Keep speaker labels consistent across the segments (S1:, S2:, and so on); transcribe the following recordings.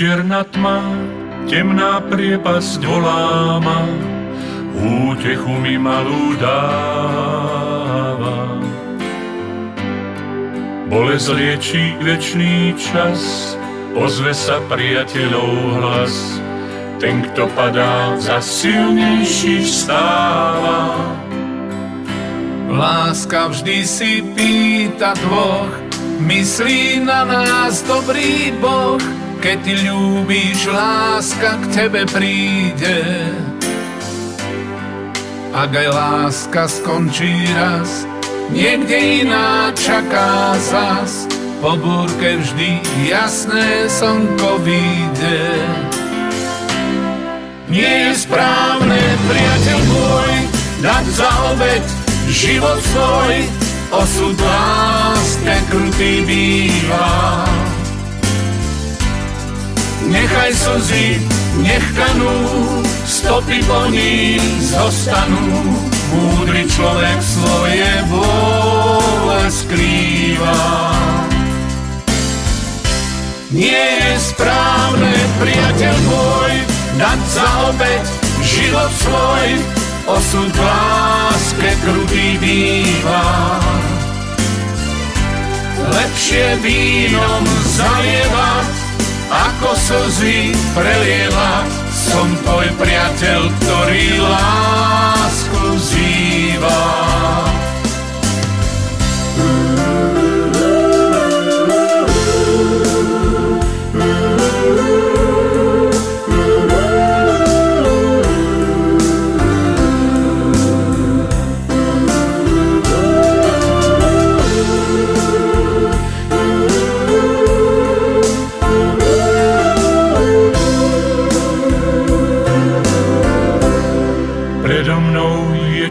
S1: Čierna tma, temná priepasť volá ma, útechu mi malú dáva. Bolesť liečí večný čas, ozve sa priateľov hlas, ten, kto padá, za silnejší vstáva.
S2: Láska vždy si pýta dvoch, myslí na nás dobrý Boh, keď ty ľúbíš, láska k tebe príde. Ak aj láska skončí raz, niekde iná čaká zas, po búrke vždy jasné slnko vyjde. Nie je správne, priateľ môj, dať za obed život svoj, osud láske krutý býva. Nechaj slzy, nech kanú, stopy po nich zostanú. Múdry človek svoje vôle skrýva. Nie je správne, priateľ môj, dať za obeď život svoj, osud láske krutý býva. Lepšie vínom zalievať, ako slzy prelievať. Som tvoj priateľ, ktorý lásku zýva.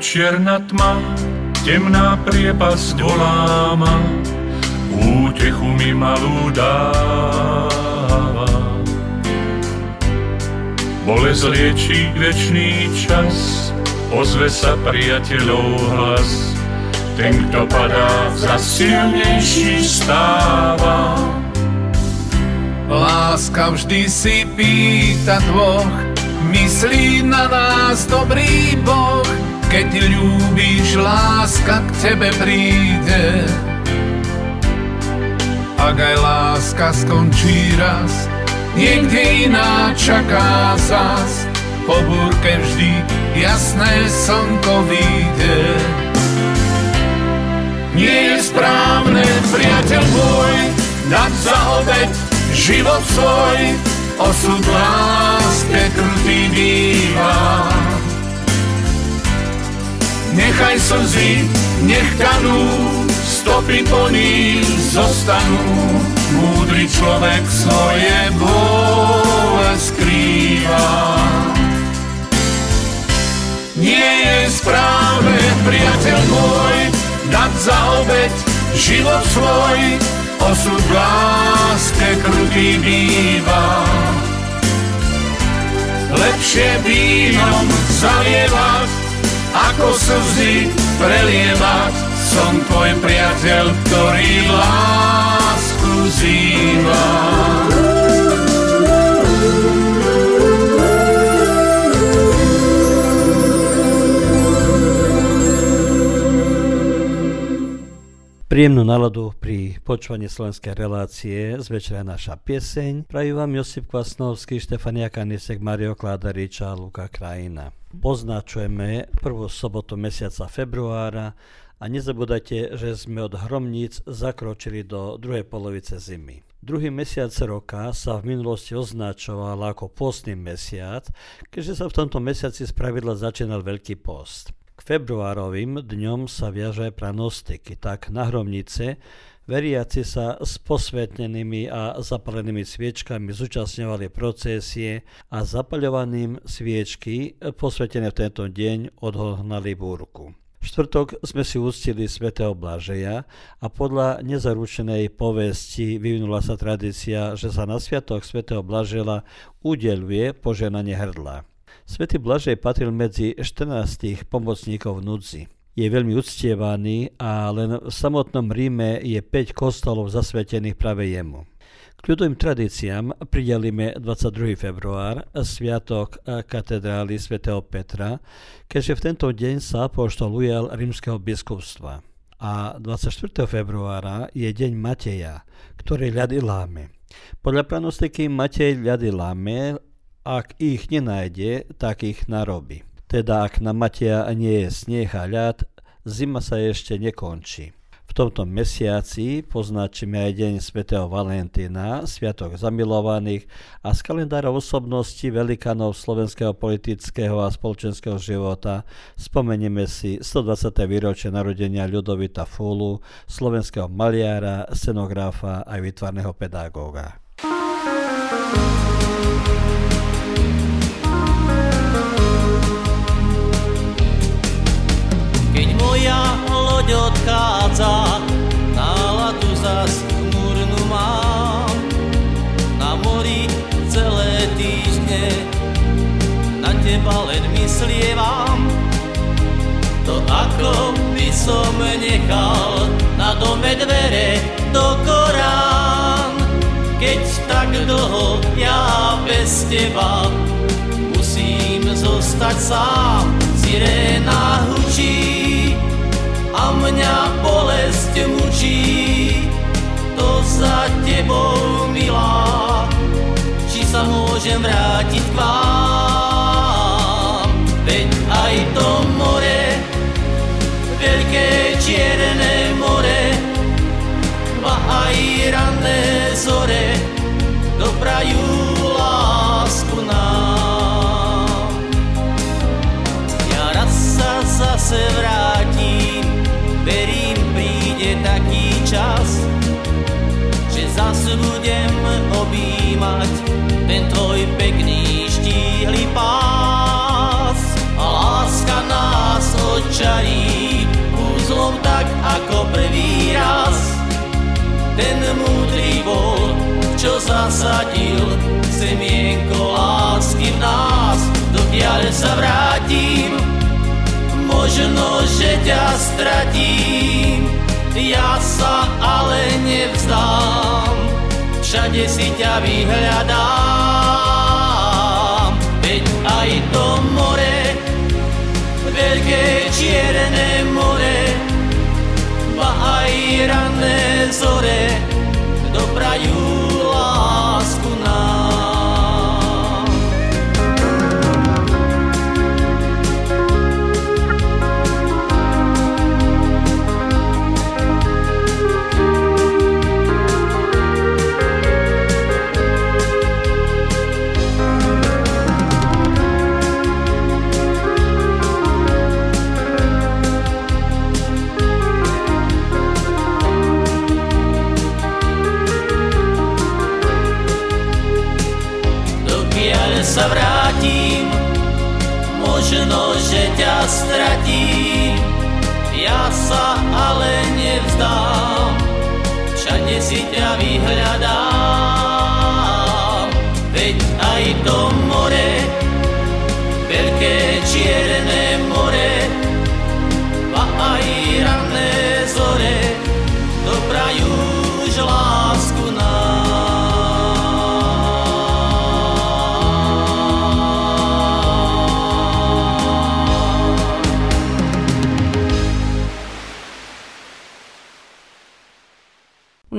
S1: Čierna tma, temná priepasť volá ma, útechu mi malú dáva. Bolesť liečí večný čas, ozve sa priateľov hlas, ten, kto padá, za silnejší stáva.
S2: Láska vždy si pýta dvoch, myslí na nás dobrý Boh, keď ľúbíš, láska k tebe príde. Ak aj láska skončí raz, niekde iná čaká zas. Po búrke vždy jasné slnko vyjde. Nie je správne, priateľ môj, dať za obeď život svoj, osud láske krutý býva. Nechaj slzy, nech kanú, stopy po nich zostanú. Múdry človek svoje bole skrýva. Nie je správne, priateľ môj, dať za obeď život svoj, osud láske krutý býva. Lepšie vínom zalievať ako slzy prelievať. Som tvoj priateľ, ktorý lásku zýva.
S3: Príjemnú náladu pri počúvaní slovenskej relácie z večera naša pieseň. Prajú vám Josip Kvasnovský, Štefania Kanisek, Mario Kládariča a Luka Krajina. Poznačujeme prvú sobotu mesiaca februára a nezabudajte, že sme od hromníc zakročili do druhej polovice zimy. Druhý mesiac roka sa v minulosti označoval ako postný mesiac, keďže sa v tomto mesiaci spravidla začínal Veľký post. K februárovým dňom sa viaže pranostiky, tak na hromnice veriaci sa s posvetnenými a zapalenými sviečkami zúčastňovali procesie a zapaľovaním sviečky posvetené v tento deň odhohnali búrku štvrtok sme si úctili svätého Blažeja a podľa nezaručenej povesti vyvinula sa tradícia, že sa na sviatok svätého Blažela udeluje poženanie hrdla. Svetý Blažej patril medzi 14 pomocníkov v núdzi. Je veľmi uctievaný a len v samotnom Ríme je 5 kostolov zasvetených práve jemu. K ľudovým tradíciám pridelíme 22. február, sviatok katedrály svätého Petra, keďže v tento deň sa apoštol rímskeho biskupstva. A 24. februára je deň Mateja, ktorý ľady láme. Podľa pranostiky Matej ľady láme, ak ich nenájde, tak ich narobí. Teda ak na Mateja nie je sneh a ľad, zima sa ešte nekončí. V tomto mesiaci poznačíme aj deň svätého Valentína, sviatok zamilovaných a z kalendára osobnosti velikanov slovenského politického a spoločenského života spomenieme si 120. výročie narodenia Ľudovita Fulu, slovenského maliara, scenografa a vytvarného pedagóga.
S4: Keď moja loď odchádza, náladu zas chmurnú mám. Na mori celé týždne, na teba len myslievam. To ako by som nechal na dome dvere do Korán. Keď tak dlho ja bez teba musím zostať sám, siréna hučí a mňa bolesť mučí. To za tebou, milá, či sa môžem vrátiť k vám. Veď aj to more, veľké čierne more, ba aj ranné zore, doprajú lásku nám. Ja raz sa zase vrátim, budem objímať ten tvoj pekný štíhly pás. A láska nás odčarí úzlom tak ako prvý raz. Ten múdry bol, čo zasadil semienko lásky v nás, dokiaľ sa vrátim možno, že ťa stratím, ja sa ale nevzdám, všade si ťa vyhľadám. Veď aj to more, veľké čierne more, ba aj ranné zore, doprajú sa možno, že ťa stratím, ja sa ale nevzdám, všade si ťa vyhľadám. Veď aj more,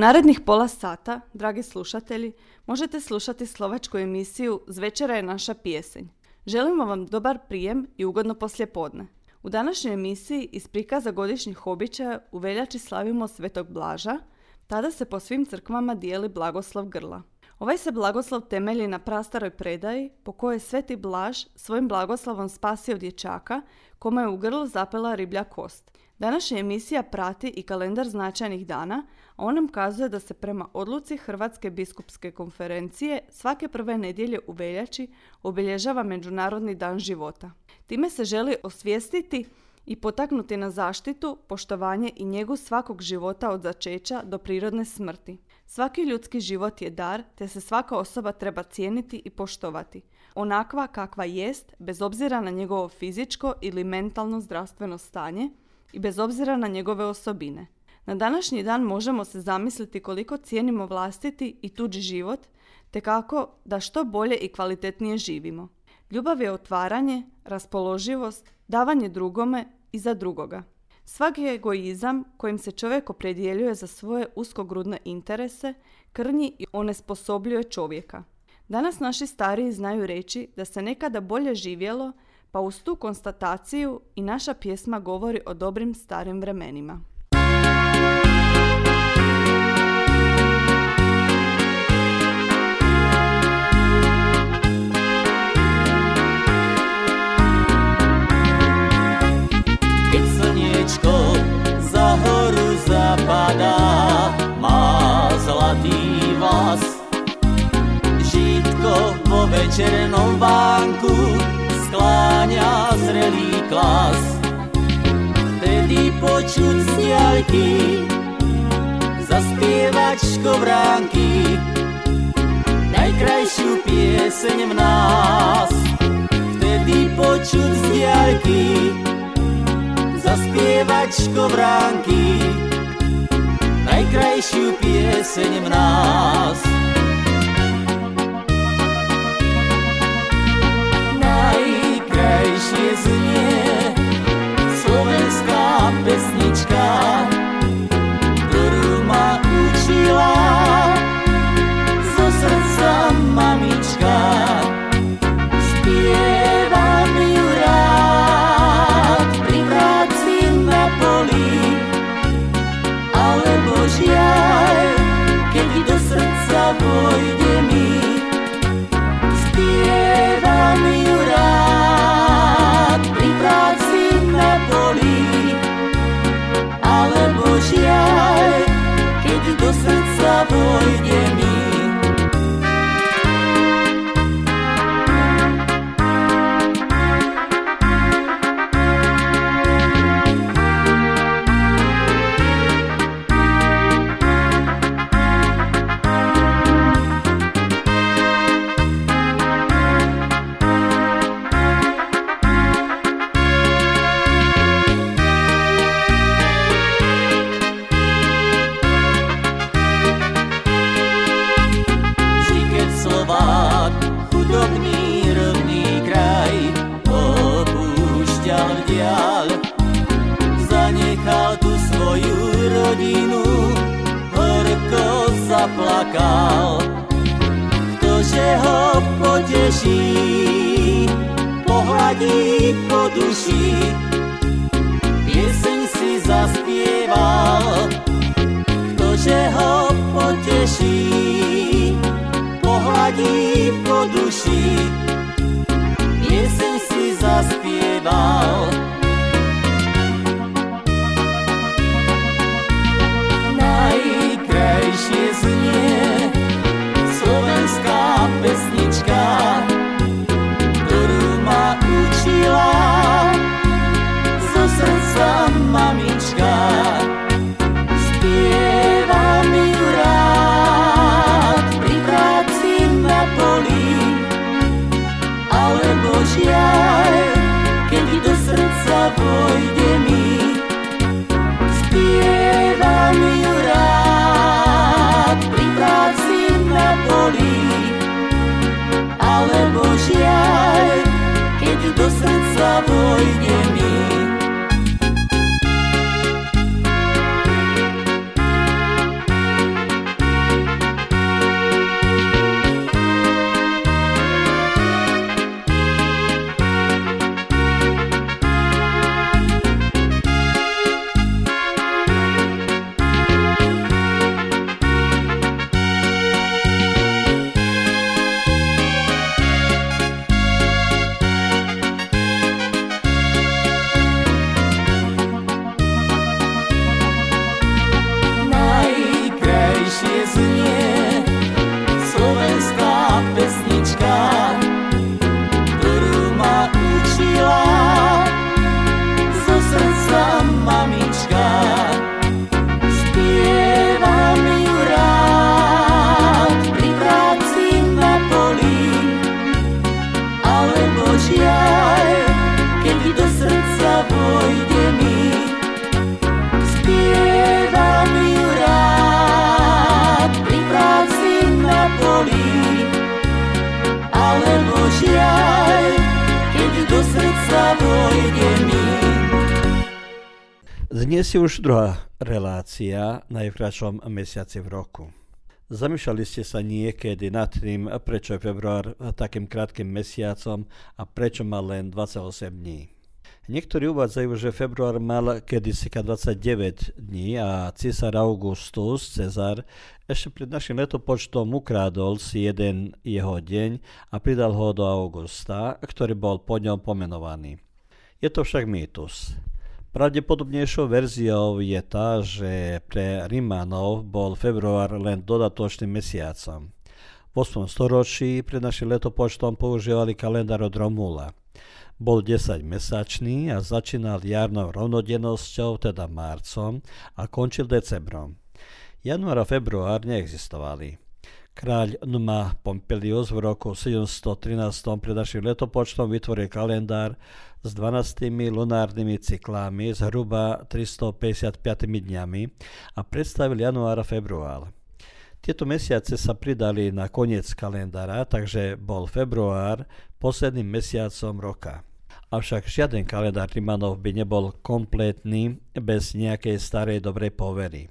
S5: narednih pola sata, dragi slušatelji, možete slušati slovačku emisiju Zvečera je naša pjesenj. Želimo vam dobar prijem i ugodno poslijepodne. U današnjoj emisiji iz prikaza godišnjih običaja u veljači slavimo Svetog Blaža, Tada se po svim crkvama dijeli blagoslov grla. Ovaj se blagoslov temelji na prastaroj predaji po kojoj je Sveti Blaž svojim blagoslovom spasio dječaka kome je u grlu zapela riblja kost. Današnja emisija prati i kalendar značajnih dana, a on nam kazuje da se prema odluci Hrvatske biskupske konferencije svake prve nedjelje u veljači obilježava Međunarodni dan života. Time se želi osvijestiti i potaknuti na zaštitu, poštovanje i njegu svakog života od začeća do prirodne smrti. Svaki ljudski život je dar, te se svaka osoba treba cijeniti i poštovati. Onakva kakva jest, bez obzira na njegovo fizičko ili mentalno zdravstveno stanje i bez obzira na njegove osobine. Na današnji dan možemo se zamisliti koliko cijenimo vlastiti i tuđi život, te kako da što bolje i kvalitetnije živimo. Ljubav je otvaranje, raspoloživost, davanje drugome i za drugoga. Svaki egoizam kojim se čovjek opredjeljuje za svoje uskogrudne interese krnji i onesposobljuje čovjeka. Danas naši stariji znaju reći da se nekada bolje živjelo, pa uz tu konstataciju i naša pjesma govori o dobrim starim vremenima. Za horu zapada, ma.
S4: Žitko po večernom banku skláňa zrelý klas. Vtedy počuť z diaľky zaspievať škovránky najkrajšiu pieseň v nás. Vtedy počuť z diaľky zaspievať škovránky najkrajšiu pieseň v nás. Krajšie znie slovenská pesnička, sozinha.
S3: Dnes je už druhá relácia na najkračom mesiaci v roku. Zamýšľali ste sa niekedy nad tým, prečo je február takým krátkým mesiacom a prečo má len 28 dní. Niektorí uvádzajú, že február mal kedysi 29 dní a císar Augustus, Cezar, ešte pred našim letopočtom ukrádol si jeden jeho deň a pridal ho do Augusta, ktorý bol po ňom pomenovaný. Je to však mýtus. Pravdepodobnejšou verziou je tá, že pre Rímanov bol február len dodatočným mesiacom. V 8. storočí pred našim letopočtom používali kalendár od Romula. Bol 10-mesačný a začínal jarnou rovnodennosťou, teda marcom, a končil decembrom. Január a február neexistovali. Kráľ Numa Pompilius v roku 713 pred našim letopočtom vytvoril kalendár s 12 lunárnymi cyklami zhruba 355 dňami a predstavil január a február. Tieto mesiace sa pridali na koniec kalendára, takže bol február posledným mesiacom roka. Avšak žiaden kalendár Rimanov by nebol kompletný bez nejakej starej dobrej povery.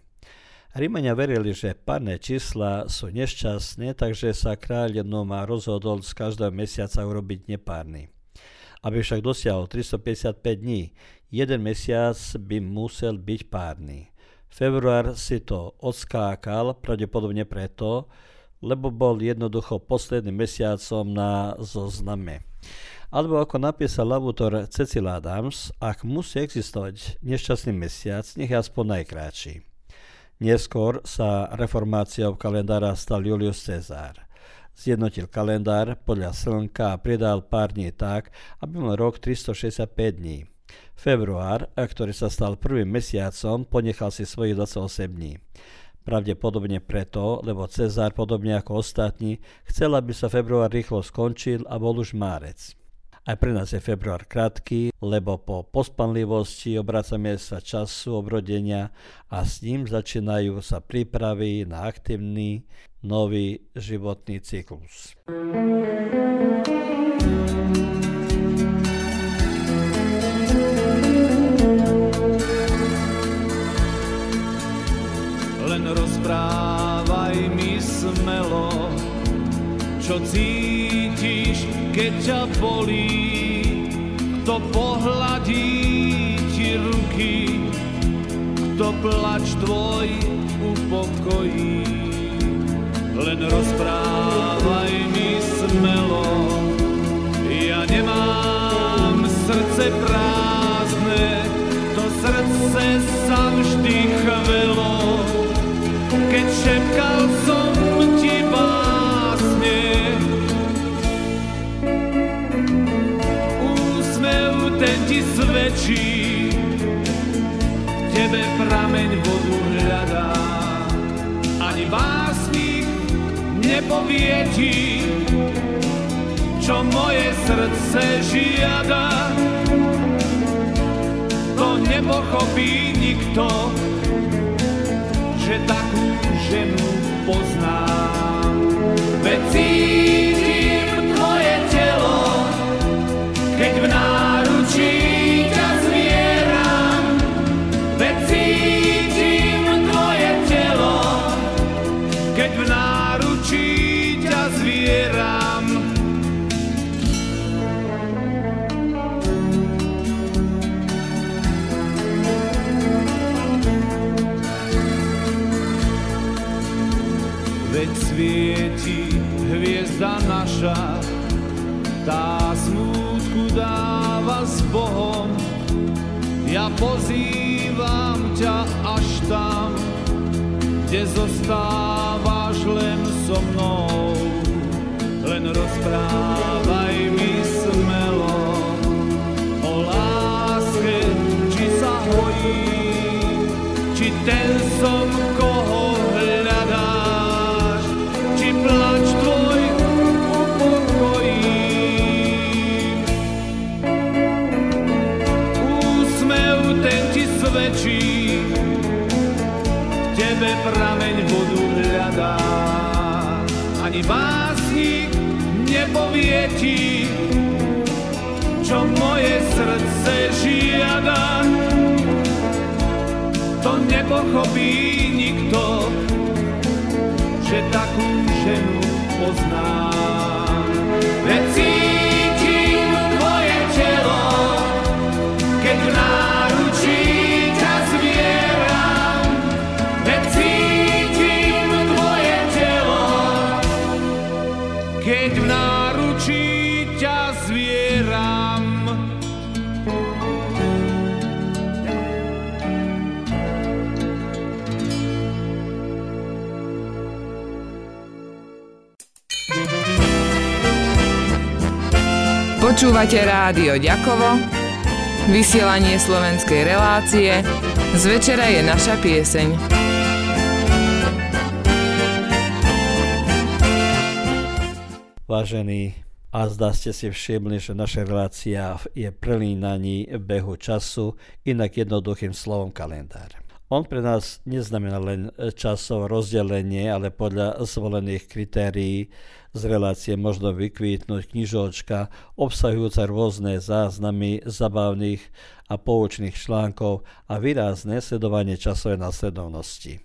S3: Rímania verili, že párne čísla sú nešťastné, takže sa kráľ Numa rozhodol z každého mesiaca urobiť nepárny. Aby však dosiahol 355 dní, jeden mesiac by musel byť párny. Február si to odskákal, pravdepodobne preto, lebo bol jednoducho posledným mesiacom na zozname. Alebo ako napísal autor Cecil Adams, ak musí existovať nešťastný mesiac, nech je aspoň najkratší. Neskôr sa reformáciou kalendára stal Julius Cezar. Zjednotil kalendár podľa slnka a pridal pár dní tak, aby mal rok 365 dní. Február, ktorý sa stal prvým mesiacom, ponechal si svojich 28 dní. Pravdepodobne preto, lebo Cezar, podobne ako ostatní, chcel, aby sa február rýchlo skončil a bol už márec. Aj pre nás je február krátky, lebo po pospanlivosti obracame sa času obrodenia a s ním začínajú sa prípravy na aktívny nový životný cyklus.
S6: Len rozprávaj mi smelo, čo cítiš, keď ťa bolí, kto pohľadí ti ruky, kto plač tvoj upokojí. Len rozprávaj mi smelo, ja nemám srdce prázdne, to srdce sa vždy chvelo, keď šepkal som svedčí, tebe prameň vodu hľadá. Ani básnik nepovie ti, čo moje srdce žiada. To nepochopí nikto, že takú ženu poznám. Veď pozývam ťa až tam, kde zostávaš len so mnou. Len rozprávaj mi smelo o láske, či sa hojí, či ten som, nepovie ti, čo moje srdce žiada.
S2: to nepochopí nikto, že takú
S7: Počúvate rádio Ďakovo, vysielanie slovenskej relácie, z večera je naša pieseň.
S3: Vážení, a zdá ste si všimli, že naša relácia je prelínaní behu času, inak jednoduchým slovom kalendár. On pre nás neznamená len časové rozdelenie, ale podľa zvolených kritérií z relácie možno vykvítnuť knižočka obsahujúca rôzne záznamy zabavných a poučných článkov a výrazné sledovanie časovej následovnosti.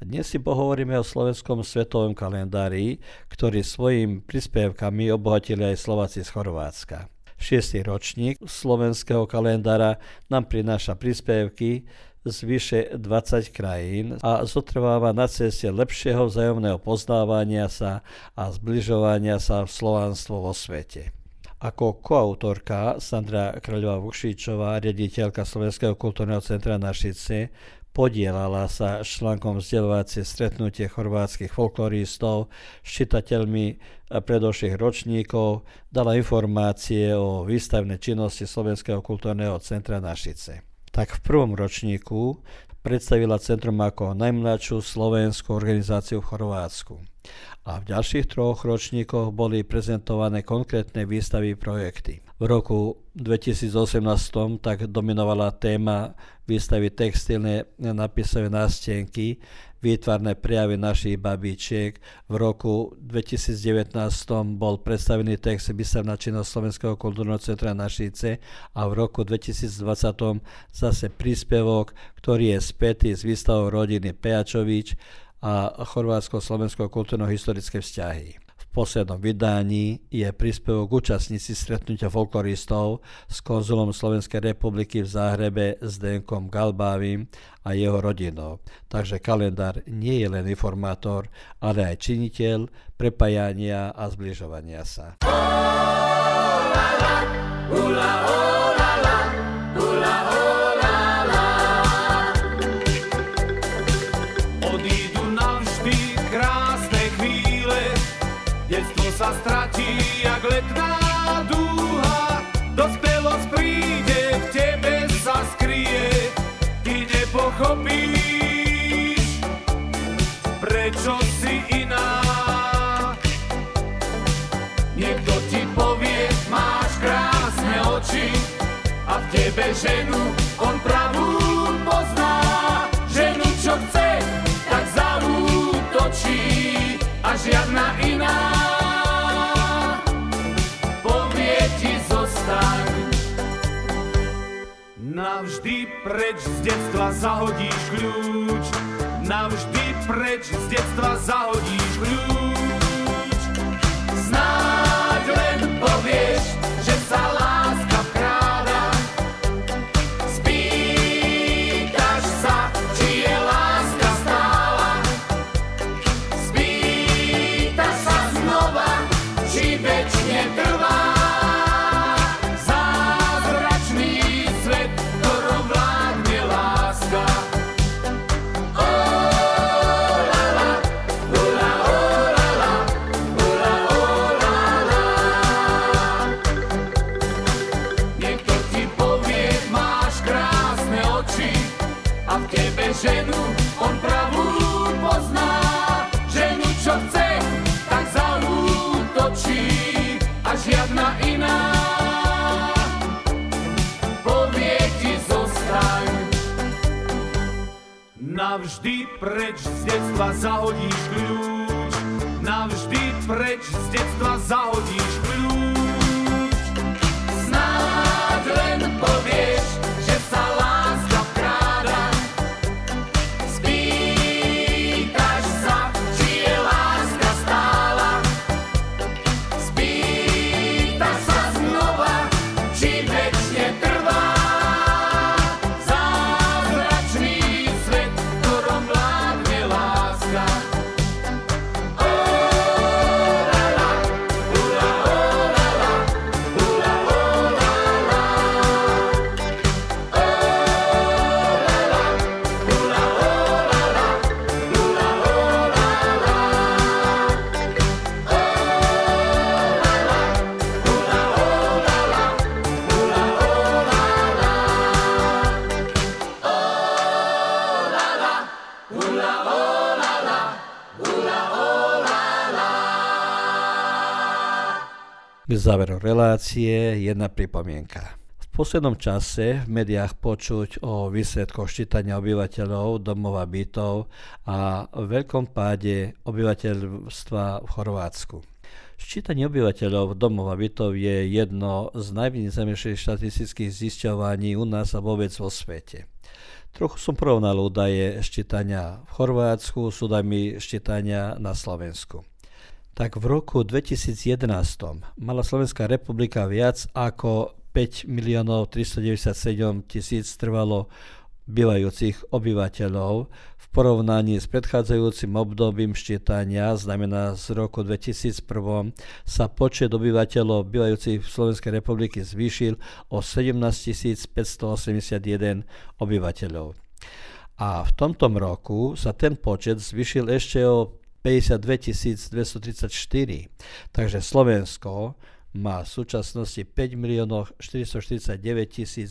S3: Dnes si pohovoríme o slovenskom svetovom kalendári, ktorý svojim príspevkami obohatili aj Slováci z Chorvátska. Šiestý ročník slovenského kalendára nám prináša príspevky z vyše 20 krajín a zotrváva na ceste lepšieho vzájomného poznávania sa a zbližovania sa v slovanstvo vo svete. Ako koautorka Sandra Kráľová Vukšičová, riaditeľka Slovenského kultúrneho centra Našice, podielala sa článkom vzdelovacie stretnutie chorvátskych folkloristov s čitateľmi predošlých ročníkov, dala informácie o výstavnej činnosti Slovenského kultúrneho centra Našice tak v prvom ročníku predstavila centrum ako najmladšiu slovenskú organizáciu v Chorvátsku. A v ďalších troch ročníkoch boli prezentované konkrétne výstavy projekty. V roku 2018 tak dominovala téma výstavy textilné napísavé nástenky, výtvarné prejavy našich babičiek. V roku 2019 bol predstavený text Výstavná činnosť Slovenského kultúrneho centra Našice a v roku 2020 zase príspevok, ktorý je spätý s výstavou rodiny Pejačovič a Chorvátsko-Slovensko kultúrno-historické vzťahy poslednom vydaní je príspevok účastníci stretnutia folkloristov s konzulom Slovenskej republiky v Záhrebe s Denkom Galbávim a jeho rodinou. Takže kalendár nie je len informátor, ale aj činiteľ prepájania a zbližovania sa. Oh, la, la, hula, oh.
S2: Prečo si iná. Niekto ti povie, máš krásne oči a v tebe ženu on pravú pozná. Ženu, čo chce, tak zaútočí a žiadna iná. Navždy preč z detstva zahodíš kľúč Navždy preč z detstva zahodíš kľúč Snáď len povieš, že sa
S3: záveru relácie jedna pripomienka. V poslednom čase v médiách počuť o výsledkoch ščítania obyvateľov domov a bytov a veľkom páde obyvateľstva v Chorvátsku. Ščítanie obyvateľov domov a bytov je jedno z najvýznamnejších štatistických zisťovaní u nás a vôbec vo svete. Trochu som porovnal údaje ščítania v Chorvátsku s údajmi ščítania na Slovensku tak v roku 2011 mala Slovenská republika viac ako 5 miliónov 397 tisíc trvalo bývajúcich obyvateľov v porovnaní s predchádzajúcim obdobím ščítania, znamená z roku 2001, sa počet obyvateľov bývajúcich v Slovenskej republiky zvýšil o 17 581 obyvateľov. A v tomto roku sa ten počet zvyšil ešte o 52 234. Takže Slovensko má v súčasnosti 5 miliónov 449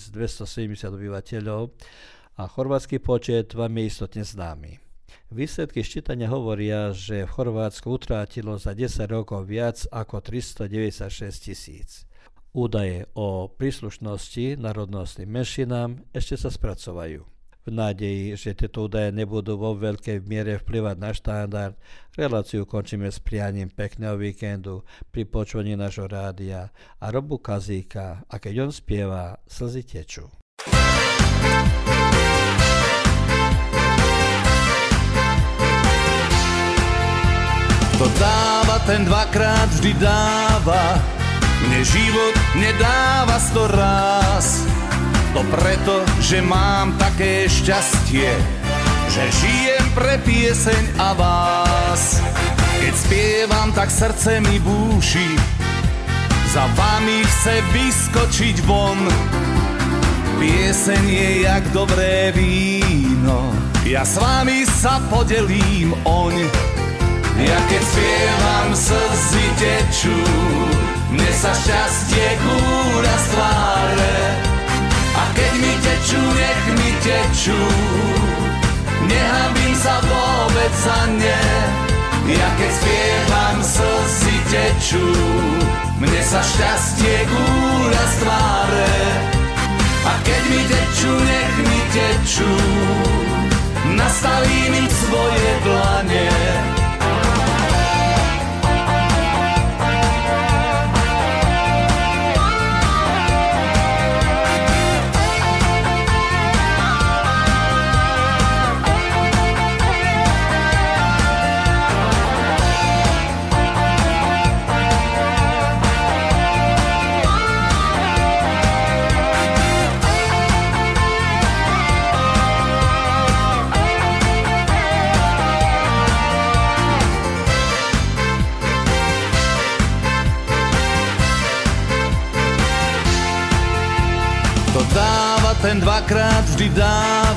S3: 270 obyvateľov a chorvátsky počet vám je istotne známy. Výsledky ščítania hovoria, že v Chorvátsku utrátilo za 10 rokov viac ako 396 tisíc. Údaje o príslušnosti národnostným menšinám ešte sa spracovajú v nádeji, že tieto údaje nebudú vo veľkej miere vplyvať na štandard. Reláciu končíme s prianím pekného víkendu pri počúvaní nášho rádia a Robu Kazíka a keď on spieva, slzy tečú.
S8: To dáva, ten dvakrát vždy dáva, mne život nedáva sto raz. To preto, že mám také šťastie, že žijem pre pieseň a vás. Keď spievam, tak srdce mi búši, za vami chce vyskočiť von. Pieseň je jak dobré víno, ja s vami sa podelím oň. Ja keď spievam, slzy tečú, mne sa šťastie kúra z tváre. Keď mi tečú, nech mi tečú Nehambím sa vôbec za ne. Ja keď spievam, slzy tečú Mne sa šťastie gúľa z tváre. A keď mi tečú, nech mi tečú Nastavím im svoje dlane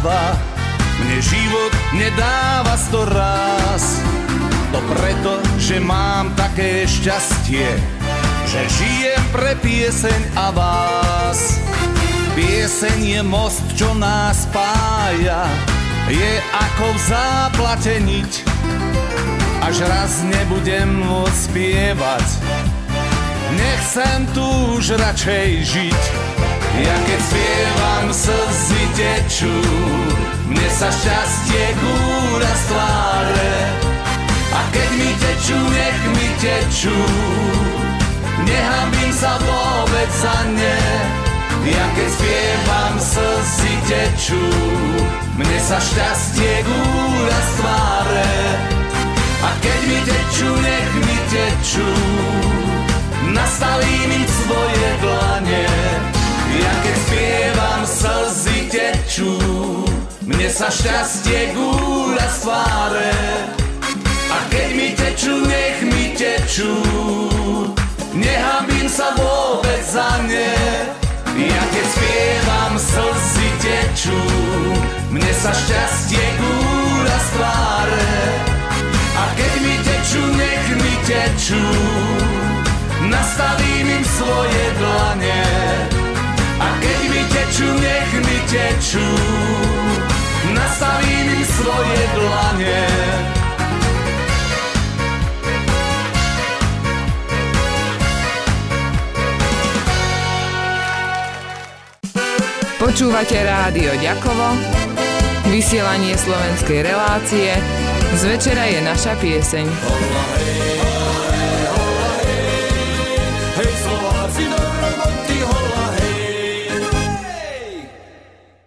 S8: dáva, mne život nedáva sto raz. To preto, že mám také šťastie, že žijem pre pieseň a vás. Pieseň je most, čo nás spája, je ako v záplate niť. Až raz nebudem môcť spievať, nechcem tu už radšej žiť. Ja keď spievam, slzy tečú, mne sa šťastie kúra z tváre. A keď mi tečú, nech mi tečú, nehambím sa vôbec za ne. Ja keď spievam, slzy tečú, mne sa šťastie kúra z tváre. A keď mi tečú, nech mi tečú, nastavím im svoje dlane. Ja keď spievam, slzy tečú, mne sa šťastie gúľa z tváre. A keď mi tečú, nech mi tečú, nehambím sa vôbec za ne. Ja keď spievam, slzy tečú, mne sa šťastie gúľa z tváre. A keď mi tečú, nech mi tečú, nastavím im svoje dlane tečú, nech mi tečú. Nastavím im svoje dlane.
S7: Počúvate rádio Ďakovo, vysielanie slovenskej relácie, z večera je naša pieseň. Oh, hey.